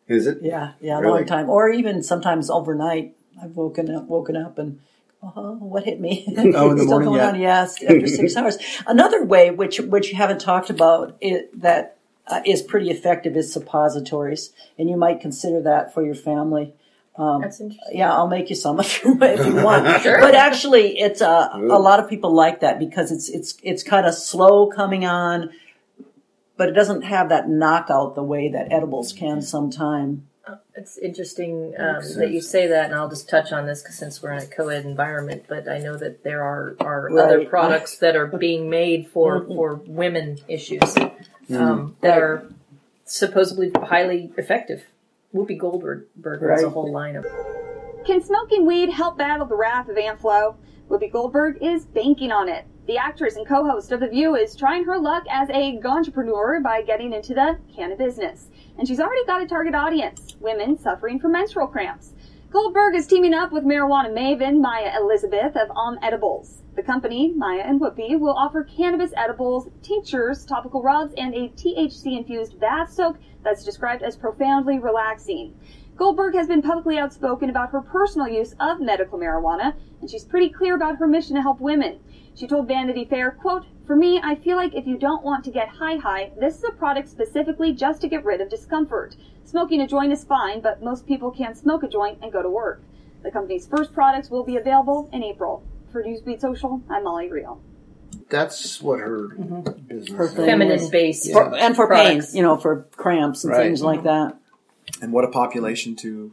Speaker 3: Is it?
Speaker 6: Yeah, yeah, a
Speaker 3: Really?
Speaker 6: long time. Or even sometimes overnight. I've woken up, woken up, and oh, what hit me?
Speaker 1: Oh, in [LAUGHS] the
Speaker 6: Still
Speaker 1: morning,
Speaker 6: going
Speaker 1: yeah.
Speaker 6: on. Yes, after six [LAUGHS] hours. Another way, which which you haven't talked about, it, that uh, is pretty effective, is suppositories, and you might consider that for your family.
Speaker 7: That's interesting.
Speaker 6: Yeah, I'll make you some [LAUGHS] if you, if you want. [LAUGHS] But actually, it's uh, a lot of people like that because it's it's it's kind of slow coming on, but it doesn't have that knockout the way that edibles can sometime.
Speaker 7: It's interesting um, that you say that, and I'll just touch on this 'cause since we're in a co-ed environment. But I know that there are, are other products that are being made for [LAUGHS] for women issues um, that are supposedly highly effective. Whoopi Goldberg has a whole line of.
Speaker 10: Can smoking weed help battle the wrath of Aunt Flo? Whoopi Goldberg is banking on it. The actress and co-host of The View is trying her luck as a entrepreneur by getting into the canna business. And she's already got a target audience, women suffering from menstrual cramps. Goldberg is teaming up with marijuana maven Maya Elizabeth of Om Edibles. The company, Maya and Whoopi, will offer cannabis edibles, tinctures, topical rubs, and a THC-infused bath soak that's described as profoundly relaxing. Goldberg has been publicly outspoken about her personal use of medical marijuana, and she's pretty clear about her mission to help women. She told Vanity Fair, quote, For me, I feel like if you don't want to get high high, this is a product specifically just to get rid of discomfort. Smoking a joint is fine, but most people can't smoke a joint and go to work. The company's first products will be available in April. For Newsbeat Social, I'm Molly Real.
Speaker 3: That's what her
Speaker 6: Her
Speaker 3: business.
Speaker 6: thing
Speaker 7: Feminine
Speaker 6: is-
Speaker 7: based
Speaker 6: For, and for
Speaker 7: products.
Speaker 6: pain, you know, for cramps and
Speaker 3: Right.
Speaker 6: things like that.
Speaker 1: And what a population to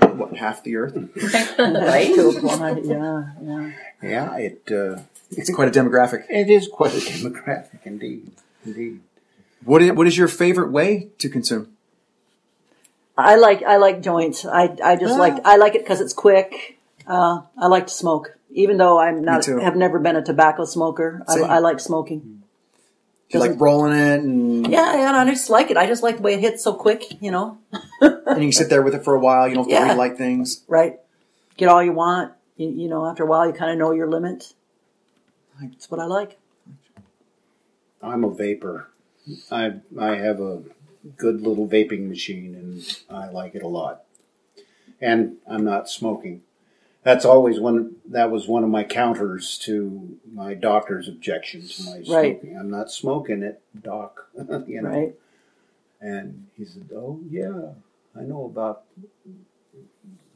Speaker 1: uh, [LAUGHS] what half the earth. [LAUGHS] [LAUGHS]
Speaker 7: right?
Speaker 6: Yeah, yeah.
Speaker 3: Yeah, it uh,
Speaker 1: It's quite a demographic.
Speaker 3: it is quite a demographic indeed. Indeed.
Speaker 1: What is, what is your favorite way to consume?
Speaker 6: I like I like joints. I I just like I like it because it's quick. Uh, I like to smoke, even though I'm not
Speaker 1: too.
Speaker 6: have never been a tobacco smoker. I, I like smoking.
Speaker 1: Do you like rolling it and,
Speaker 6: Yeah, yeah, I just like it. I just like the way it hits so quick. You know, [LAUGHS]
Speaker 1: and you can sit there with it for a while. You don't have to
Speaker 6: Yeah.
Speaker 1: relight things.
Speaker 6: right? Get all you want. You, you know, after a while, you kind of know your limit. That's what I like.
Speaker 3: I'm a vapor. I I have a good little vaping machine, and I like it a lot. And I'm not smoking. That's always one. That was one of my counters to my doctor's objection to my
Speaker 6: Right.
Speaker 3: smoking. I'm not smoking it, doc. [LAUGHS] you know.
Speaker 6: Right?
Speaker 3: And he said, "Oh yeah, I know about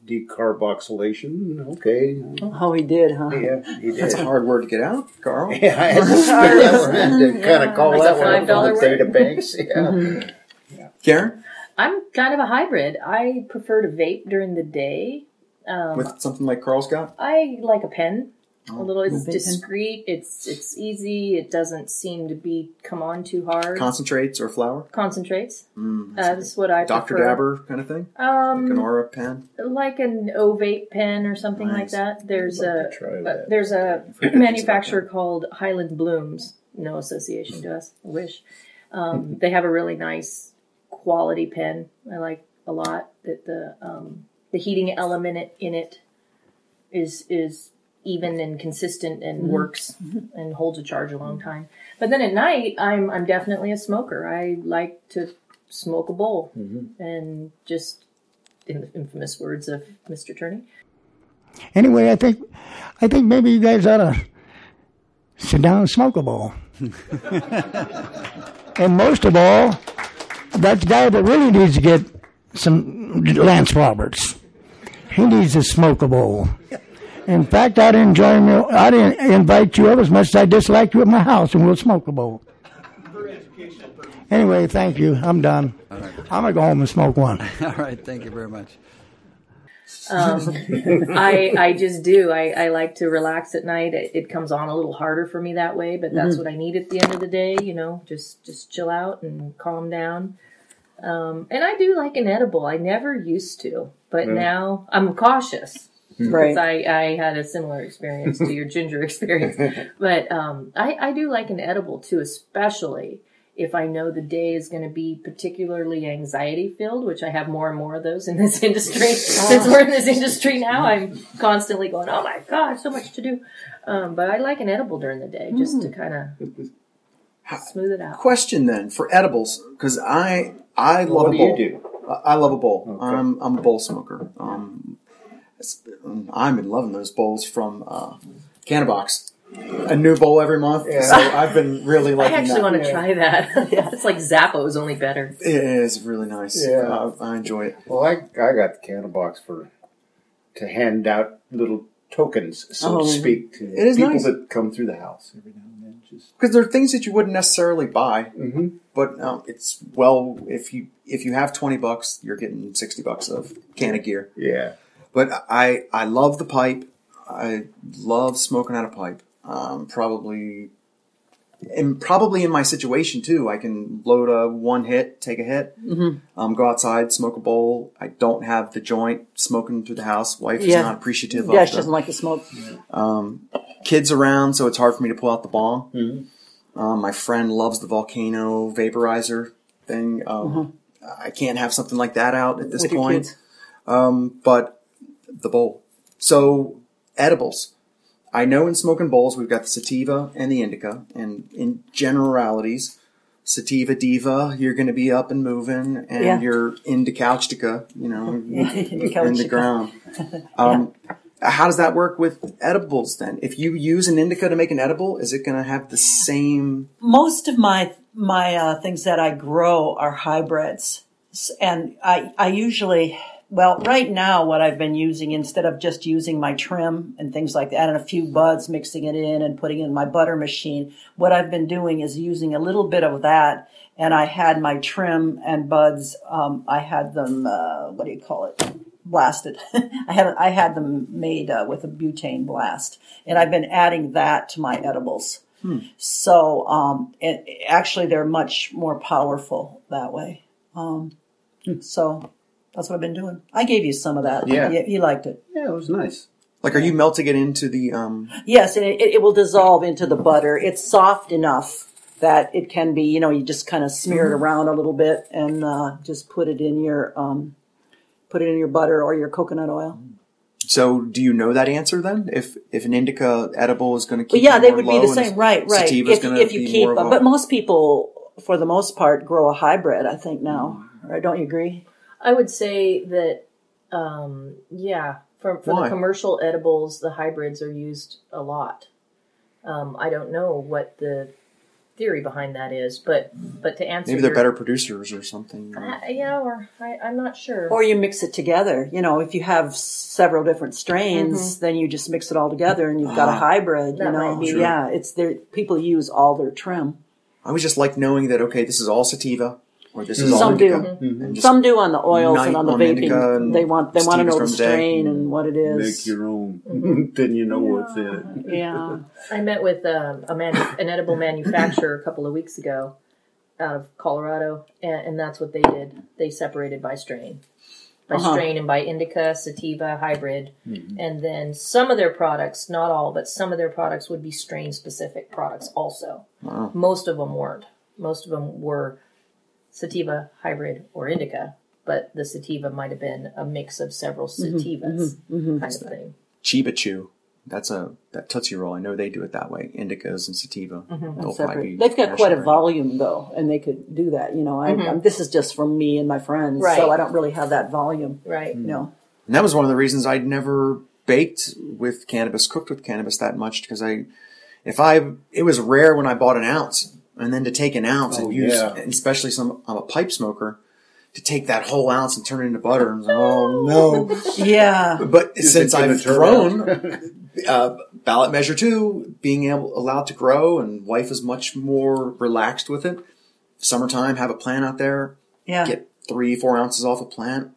Speaker 3: decarboxylation. Okay,
Speaker 6: Oh, he did, huh?
Speaker 3: yeah, he did.
Speaker 1: That's a hard word to get out, Carl. [LAUGHS]
Speaker 3: Yeah, I had to spell that one. I had to kind of call
Speaker 7: Like
Speaker 3: that
Speaker 7: a
Speaker 3: one up
Speaker 7: $5
Speaker 3: on the
Speaker 7: word?
Speaker 3: database. Yeah. Mm-hmm.
Speaker 1: Karen,
Speaker 7: I'm kind of a hybrid. I prefer to vape during the day. Um,
Speaker 1: with something like Carl's got.
Speaker 7: I like a pen.
Speaker 1: Oh,
Speaker 7: a little. It's
Speaker 6: Vape pen.
Speaker 7: discreet. It's it's easy. It doesn't seem to be come on too hard.
Speaker 1: Concentrates or flour.
Speaker 7: Concentrates.
Speaker 1: Mm,
Speaker 7: Uh, that's what I
Speaker 1: Dr.
Speaker 7: prefer.
Speaker 1: Dabber kind of thing. Like an
Speaker 7: Um,
Speaker 1: aura pen.
Speaker 7: like an O vape pen or something like that. There's
Speaker 3: I'd
Speaker 7: a
Speaker 3: like
Speaker 7: uh,
Speaker 3: that.
Speaker 7: there's a manufacturer called Highland Blooms. No association to us. I wish. Um, they have a really nice quality pen. I like a lot. That the um, the heating element in it is is even and consistent and mm-hmm. works mm-hmm. and holds a charge a long time. But then at night, I'm I'm definitely a smoker. I like to smoke a bowl mm-hmm. and just in the infamous words of Mr. Turney.
Speaker 11: Anyway, I think I think maybe you guys ought to sit down and smoke a bowl. [LAUGHS] and most of all, that guy that really needs to get some Lance Roberts. He needs to smoke a bowl. In fact, I'd enjoy me. I'd in- invite you up as much as I dislike you at my house, and we'll smoke a bowl. Anyway, thank you. I'm done. I'm gonna go home and smoke one. [LAUGHS]
Speaker 2: All right, thank you very much.
Speaker 7: I I just do. I, I like to relax at night. It, it comes on a little harder for me that way, but that's what I need at the end of the day. You know, just just chill out and calm down. Um, and I do like an edible. I never used to, but now I'm cautious.
Speaker 6: Right.
Speaker 7: Because I, I had a similar experience to your ginger [LAUGHS] experience. [LAUGHS] But um, I, I do like an edible too, especially if I know the day is going to be particularly anxiety filled, which I have more and more of those in this [LAUGHS] industry. Since we're in this industry now, I'm constantly going, oh my God, so much to do. Um, but I like an edible during the day just to kind of smooth it out.
Speaker 1: Question then for edibles, because I I love
Speaker 3: what
Speaker 1: a
Speaker 3: do
Speaker 1: bowl.
Speaker 3: you do?
Speaker 1: I I love a bowl.
Speaker 3: Okay.
Speaker 1: I'm I'm a bowl smoker. Um, I'm been loving those bowls from uh, Cannabox. A new bowl every month, so I've been really liking
Speaker 7: I
Speaker 1: liking
Speaker 7: actually
Speaker 1: that.
Speaker 7: want to try that. [LAUGHS] it's like Zappos, only better.
Speaker 1: It is really nice.
Speaker 3: Yeah.
Speaker 1: Uh, I enjoy it.
Speaker 3: Well, I I got the Cannabox for to hand out little tokens, so
Speaker 6: Oh.
Speaker 3: to speak, to people
Speaker 1: nice.
Speaker 3: that come through the house every now and then.
Speaker 1: Because there are things that you wouldn't necessarily buy,
Speaker 3: Mm-hmm.
Speaker 1: but um, it's well if you if you have twenty bucks, you're getting sixty bucks of can of gear.
Speaker 3: Yeah.
Speaker 1: But I I love the pipe. I love smoking out a pipe. Um, probably, and probably in my situation too, I can load a one hit, take a hit,
Speaker 6: Mhm.
Speaker 1: um, go outside, smoke a bowl. I don't have the joint smoking through the house. Wife is not appreciative
Speaker 6: Yeah,
Speaker 1: of
Speaker 6: she
Speaker 1: the
Speaker 6: doesn't like the smoke.
Speaker 1: um, kids around, so it's hard for me to pull out the bong.
Speaker 3: Mm-hmm.
Speaker 1: Um, my friend loves the volcano vaporizer thing. Um, I can't have something like that out at this
Speaker 6: With
Speaker 1: point. Um, but the bowl. So edibles. I know in smoking bowls we've got the sativa and the indica, and in generalities, sativa diva, you're going to be up and moving, and
Speaker 6: Yeah.
Speaker 1: your indicautica, you know, [LAUGHS] in the ground. [LAUGHS] Um, How does that work with edibles then? If you use an indica to make an edible, is it going to have the same?
Speaker 6: Most of my my uh, things that I grow are hybrids, and I I usually well right now what I've been using instead of just using my trim and things like that and a few buds mixing it in and putting it in my butter machine, what I've been doing is using a little bit of that. And I had my trim and buds. Um, I had them. Uh, what do you call it? Blasted. [LAUGHS] I had I had them made uh, with a butane blast, and I've been adding that to my edibles. So, um, it, actually, they're much more powerful that way. Um, so that's what I've been doing. I gave you some of that.
Speaker 1: Yeah.
Speaker 6: you, you liked it.
Speaker 3: Yeah, it was nice.
Speaker 1: Like, are you melting it into the? Um,
Speaker 6: Yes, and it, it will dissolve into the butter. It's soft enough that it can be. You know, you just kind of smear it around a little bit and uh, just put it in your um, put it in your butter or your coconut oil.
Speaker 1: so, do you know that answer then? If if an indica edible is going to
Speaker 6: But
Speaker 1: keep,
Speaker 6: yeah,
Speaker 1: you
Speaker 6: they would be the same, right? Right.
Speaker 1: Sativa's
Speaker 6: If,
Speaker 1: gonna
Speaker 6: if you
Speaker 1: be
Speaker 6: keep,
Speaker 1: more of a-
Speaker 6: but most people, for the most part, grow a hybrid. I think now, right? Don't you agree?
Speaker 7: I would say that, um, yeah, for, for
Speaker 6: Why?
Speaker 7: the commercial edibles, the hybrids are used a lot. Um, I don't know what the theory behind that is, but but to answer
Speaker 1: maybe they're
Speaker 7: your-
Speaker 1: better producers or something.
Speaker 7: Uh, yeah, or I, I'm not sure.
Speaker 6: Or you mix it together. You know, if you have several different strains,
Speaker 7: Mhm.
Speaker 6: then you just mix it all together, and you've got a
Speaker 1: Ah.
Speaker 6: hybrid.
Speaker 7: That
Speaker 6: you know,
Speaker 7: might be-
Speaker 6: yeah, it's there. People use all their trim.
Speaker 1: I was just like knowing that okay, this is all sativa or this is all
Speaker 6: Some do.
Speaker 1: indica. and just
Speaker 6: Some do on the oils
Speaker 1: night
Speaker 6: and on the
Speaker 1: on indica
Speaker 6: vaping.
Speaker 1: and
Speaker 6: They want they want to
Speaker 1: sativas
Speaker 6: know the
Speaker 1: from
Speaker 6: strain and what it is.
Speaker 3: Make your own. [LAUGHS] then you know what's in it.
Speaker 6: Yeah. [LAUGHS]
Speaker 7: I met with um, a manu- an edible manufacturer a couple of weeks ago out of Colorado, and, and that's what they did. They separated by strain, by
Speaker 6: Uh-huh.
Speaker 7: strain and by indica, sativa, hybrid, and then some of their products, not all, but some of their products would be strain specific products also.
Speaker 1: Wow.
Speaker 7: Most of them weren't. Most of them were sativa, hybrid, or indica, but the sativa might have been a mix of several
Speaker 6: Mhm,
Speaker 7: sativas,
Speaker 6: mhm, mhm.
Speaker 7: kind of thing.
Speaker 1: Chiba Chew. That's a that Tootsie Roll. I know they do it that way. Indicas and sativa.
Speaker 6: And
Speaker 1: They'll probably
Speaker 6: separate.
Speaker 1: be
Speaker 6: They've got quite a volume though, and they could do that. You know, I,
Speaker 7: Mhm.
Speaker 6: I'm, this is just from me and my friends,
Speaker 7: Right.
Speaker 6: so I don't really have that volume.
Speaker 7: Right.
Speaker 6: You know.
Speaker 1: And that was one of the reasons I'd never baked with cannabis, cooked with cannabis that much because I, if I, it was rare when I bought an ounce, and then to take an ounce
Speaker 3: Oh,
Speaker 1: and use,
Speaker 3: yeah.
Speaker 1: especially some I'm a pipe smoker, to take that whole ounce and turn it into butter. And oh no!
Speaker 6: Yeah.
Speaker 1: But
Speaker 3: Is
Speaker 1: since I've grown,
Speaker 3: out? [LAUGHS]
Speaker 1: uh, ballot measure two, being able allowed to grow, and wife is much more relaxed with it. Summertime, have a plant out there,
Speaker 6: Yeah.
Speaker 1: get three, four ounces off a plant,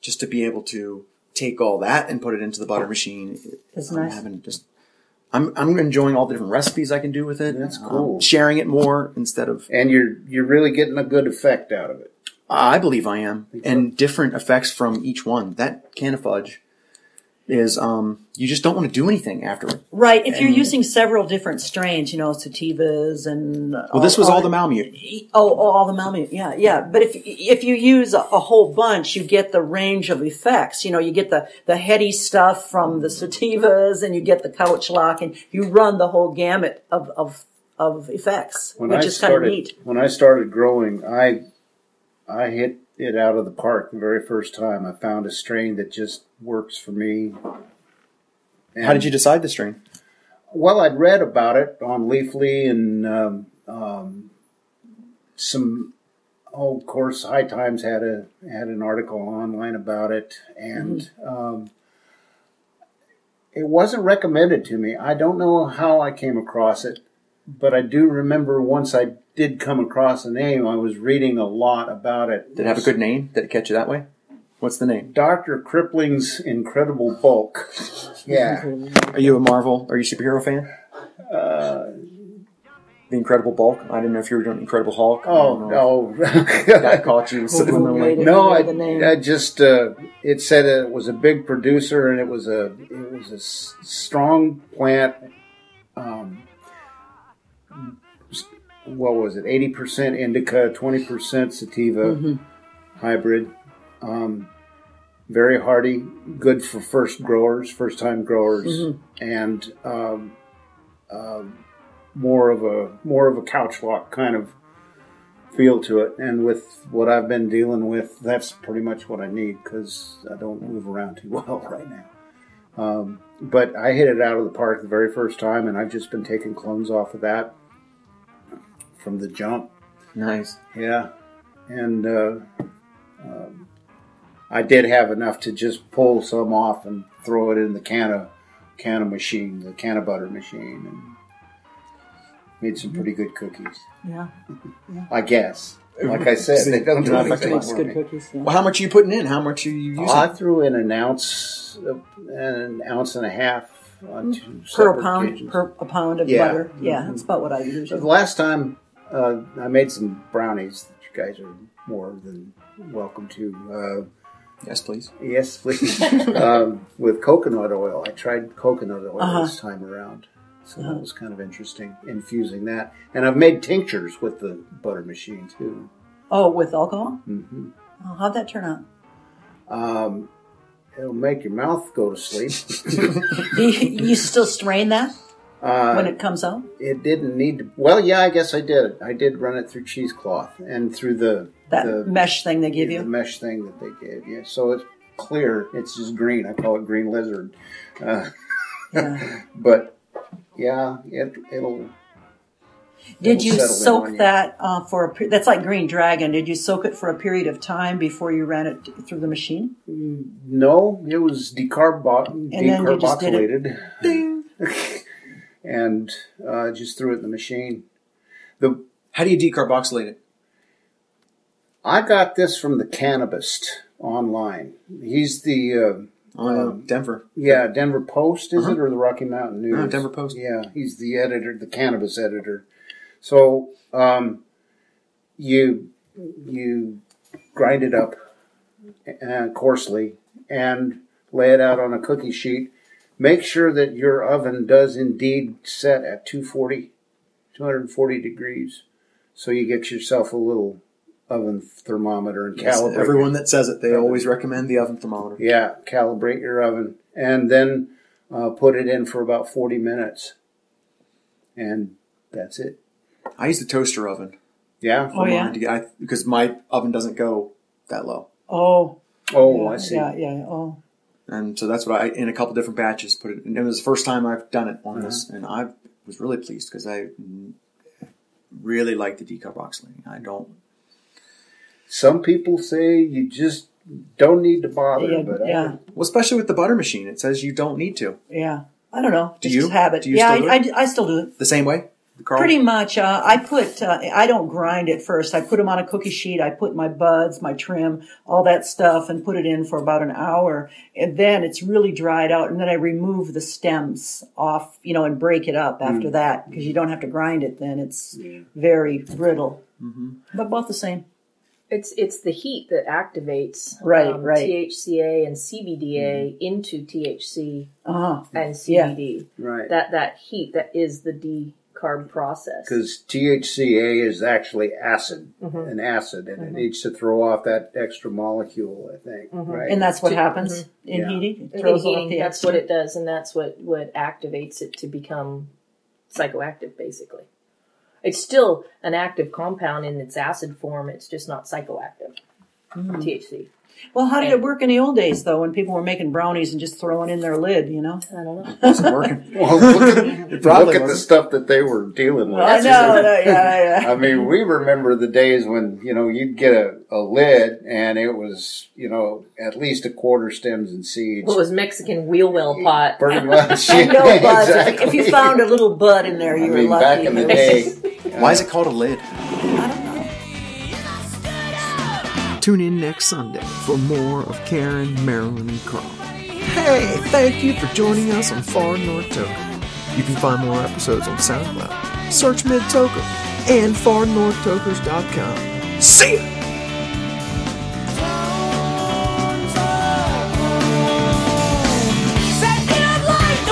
Speaker 1: just to be able to take all that and put it into the butter machine.
Speaker 6: It's
Speaker 1: I'm
Speaker 6: nice.
Speaker 1: having just, I'm I'm enjoying all the different recipes I can do with it.
Speaker 3: That's
Speaker 1: Um,
Speaker 3: cool.
Speaker 1: sharing it more instead of
Speaker 3: And you're you're really getting a good effect out of it.
Speaker 1: I believe I am, and different effects from each one. That can of fudge is um you just don't want to do anything after.
Speaker 6: Right. If you're using several different strains, you know, sativas and
Speaker 1: Well, this was all the Malamute.
Speaker 6: Oh, oh, all the Malamute. Yeah, yeah. But if if you use a, a whole bunch, you get the range of effects. You know, you get the the heady stuff from the sativas, and you get the couch lock, and you run the whole gamut of of of effects,
Speaker 3: When
Speaker 6: which
Speaker 3: I
Speaker 6: is kind of neat.
Speaker 3: when I started growing, I I hit it out of the park the very first time. I found a strain that just works for me.
Speaker 1: How did you decide the strain?
Speaker 3: Well, I'd read about it on Leafly and um, um, some. Oh, of course, High Times had a had an article online about it, and um, it wasn't recommended to me. I don't know how I came across it, but I do remember once I did come across a name. I was reading a lot about it.
Speaker 1: Did it have a good name? Did it catch you that way? What's the name?
Speaker 3: Doctor Krippling's Incredible Bulk. Yeah. [LAUGHS]
Speaker 1: Are you a Marvel? Are you a superhero fan?
Speaker 3: Uh,
Speaker 1: The Incredible Bulk. I didn't know if you were doing Incredible Hulk.
Speaker 3: Oh no. [LAUGHS]
Speaker 1: that caught you subliminally.
Speaker 3: No, I,
Speaker 6: the name.
Speaker 3: I just uh, it said it was a big producer and it was a it was a s- strong plant. Um, what was it? Eighty percent indica, twenty percent sativa hybrid. Um, very hardy, good for first growers, first time growers, and um, um, more of a more of a couch lock kind of feel to it. And with what I've been dealing with, that's pretty much what I need because I don't move around too [LAUGHS] well right now. Um, but I hit it out of the park the very first time, and I've just been taking clones off of that from the jump.
Speaker 1: Nice.
Speaker 3: Yeah, and uh, um, I did have enough to just pull some off and throw it in the canna canna machine, the canna butter machine, and made some pretty good cookies.
Speaker 6: Yeah. yeah. [LAUGHS]
Speaker 3: I guess. Like I said, they don't do
Speaker 1: Not
Speaker 3: anything
Speaker 1: effective.
Speaker 3: for
Speaker 6: Good
Speaker 3: me.
Speaker 6: cookies. Yeah.
Speaker 1: Well, how much are you putting in? How much are you using?
Speaker 3: I threw in an ounce, an ounce and a half on two
Speaker 6: per
Speaker 3: separate
Speaker 6: pound,
Speaker 3: occasions.
Speaker 6: per a pound of
Speaker 3: Yeah.
Speaker 6: butter. Yeah, that's about what I usually.
Speaker 3: The last time uh, I made some brownies that you guys are more than welcome to.
Speaker 1: yes, please.
Speaker 3: Uh, yes, please. [LAUGHS] um, with coconut oil. I tried coconut oil
Speaker 6: Uh-huh.
Speaker 3: this time around. So that was kind of interesting, infusing that. And I've made tinctures with the butter machine too.
Speaker 6: Oh, with alcohol?
Speaker 3: hmm
Speaker 6: Oh, how'd that turn out?
Speaker 3: Um, it'll make your mouth go to sleep.
Speaker 6: Do [LAUGHS] you, you still strain that
Speaker 3: Uh,
Speaker 6: when it comes out?
Speaker 3: It didn't need to. Well, yeah, I guess I did. I did run it through cheesecloth and through the
Speaker 6: That
Speaker 3: the,
Speaker 6: mesh thing they give you.
Speaker 3: the mesh thing that they gave you. So it's clear. It's just green. I call it green lizard. Uh,
Speaker 6: Yeah. [LAUGHS]
Speaker 3: but yeah, it it'll.
Speaker 6: Did
Speaker 3: it'll
Speaker 6: you soak
Speaker 3: on you.
Speaker 6: that uh, for a? That's like green dragon. Did you soak it for a period of time before you ran it through the machine?
Speaker 3: No, it was decarbo-
Speaker 6: And then you just did it-
Speaker 3: decarboxylated. [LAUGHS] and uh, just threw it in the machine. The
Speaker 1: How do you decarboxylate it?
Speaker 3: I got this from the Cannabist online. He's the uh,
Speaker 1: On
Speaker 3: Um,
Speaker 1: Denver.
Speaker 3: Yeah, Denver Post is it or the Rocky Mountain News?
Speaker 1: No, Denver Post.
Speaker 3: Yeah, he's the editor, the cannabis editor. So um, you you grind it up uh, coarsely and lay it out on a cookie sheet. Make sure that your oven does indeed set at 240, 240 degrees, so you get yourself a little oven thermometer and
Speaker 1: Yes,
Speaker 3: calibrate.
Speaker 1: everyone that says it, they always recommend the oven thermometer.
Speaker 3: Yeah, calibrate your oven and then uh, put it in for about 40 minutes. And that's it.
Speaker 1: I use the toaster oven.
Speaker 3: Yeah.
Speaker 6: Oh, yeah?
Speaker 1: to get- I- because my oven doesn't go that low.
Speaker 6: Oh.
Speaker 3: Oh,
Speaker 6: yeah,
Speaker 3: I see.
Speaker 6: Yeah, yeah. Oh.
Speaker 1: And so that's what I, in a couple different batches, put it. And it was the first time I've done it on
Speaker 3: Uh-huh.
Speaker 1: this, and I was really pleased because I really like the decarboxylating. I don't.
Speaker 3: Some people say you just don't need to bother,
Speaker 6: Yeah,
Speaker 3: but I-
Speaker 1: Well, especially with the butter machine, it says you don't need to.
Speaker 6: yeah. I don't know.
Speaker 1: Do
Speaker 6: Just
Speaker 1: you?
Speaker 6: habit.
Speaker 1: Do you
Speaker 6: yeah,
Speaker 1: still do
Speaker 6: I,
Speaker 1: it?
Speaker 6: I, I still do it.
Speaker 1: The same way, Carl.
Speaker 6: Pretty much. Uh, I put. Uh, I don't grind it first. I put them on a cookie sheet. I put my buds, my trim, all that stuff, and put it in for about an hour. And then it's really dried out. And then I remove the stems off, you know, and break it up after
Speaker 3: Mm.
Speaker 6: that because you don't have to grind it. Then it's very brittle,
Speaker 1: Mm-hmm.
Speaker 6: but both the same.
Speaker 7: It's it's the heat that activates
Speaker 6: Right,
Speaker 7: um,
Speaker 6: right.
Speaker 7: THCA and CBDA into THC
Speaker 6: Uh huh.
Speaker 7: and
Speaker 6: Yeah.
Speaker 7: CBD.
Speaker 3: right.
Speaker 7: That that heat that is the decarb process.
Speaker 3: Because THCA is actually acid,
Speaker 6: Mm-hmm.
Speaker 3: an acid, and it mm-hmm. needs to throw off that extra molecule, I think. Mm-hmm. Right.
Speaker 6: And that's what
Speaker 7: To-
Speaker 6: happens mm-hmm. in
Speaker 3: Yeah.
Speaker 6: heating. It
Speaker 7: In
Speaker 6: throws off
Speaker 7: heating,
Speaker 6: the
Speaker 7: that's
Speaker 6: extra.
Speaker 7: what it does, and that's what what activates it to become psychoactive. Basically, it's still an active compound in its acid form. It's just not psychoactive. Mm. THC.
Speaker 6: Well, how did it work in the old days, though, when people were making brownies and just throwing in their lid? You know,
Speaker 7: I don't know. [LAUGHS]
Speaker 1: Wasn't working. [LAUGHS]
Speaker 3: Well, look at, look at the stuff that they were dealing with.
Speaker 6: I know, no, yeah, yeah. [LAUGHS]
Speaker 3: I mean, we remember the days when you know you'd get a, a lid and it was you know at least a quarter stems and seeds.
Speaker 7: What was Mexican wheel well pot?
Speaker 3: Pretty much.
Speaker 6: I know,
Speaker 3: Yeah,
Speaker 6: buds.
Speaker 3: exactly.
Speaker 6: If you found a little bud in there, you
Speaker 3: I
Speaker 6: were
Speaker 3: mean,
Speaker 6: lucky.
Speaker 3: back in the day.
Speaker 1: Why is it called a lid? Tune in next Sunday for more of Karen, Marilyn, and Carl. Hey, thank you for joining us on Far North Toker. You can find more episodes on SoundCloud. Search Mid Toker and FarNorthTokers.com. See ya!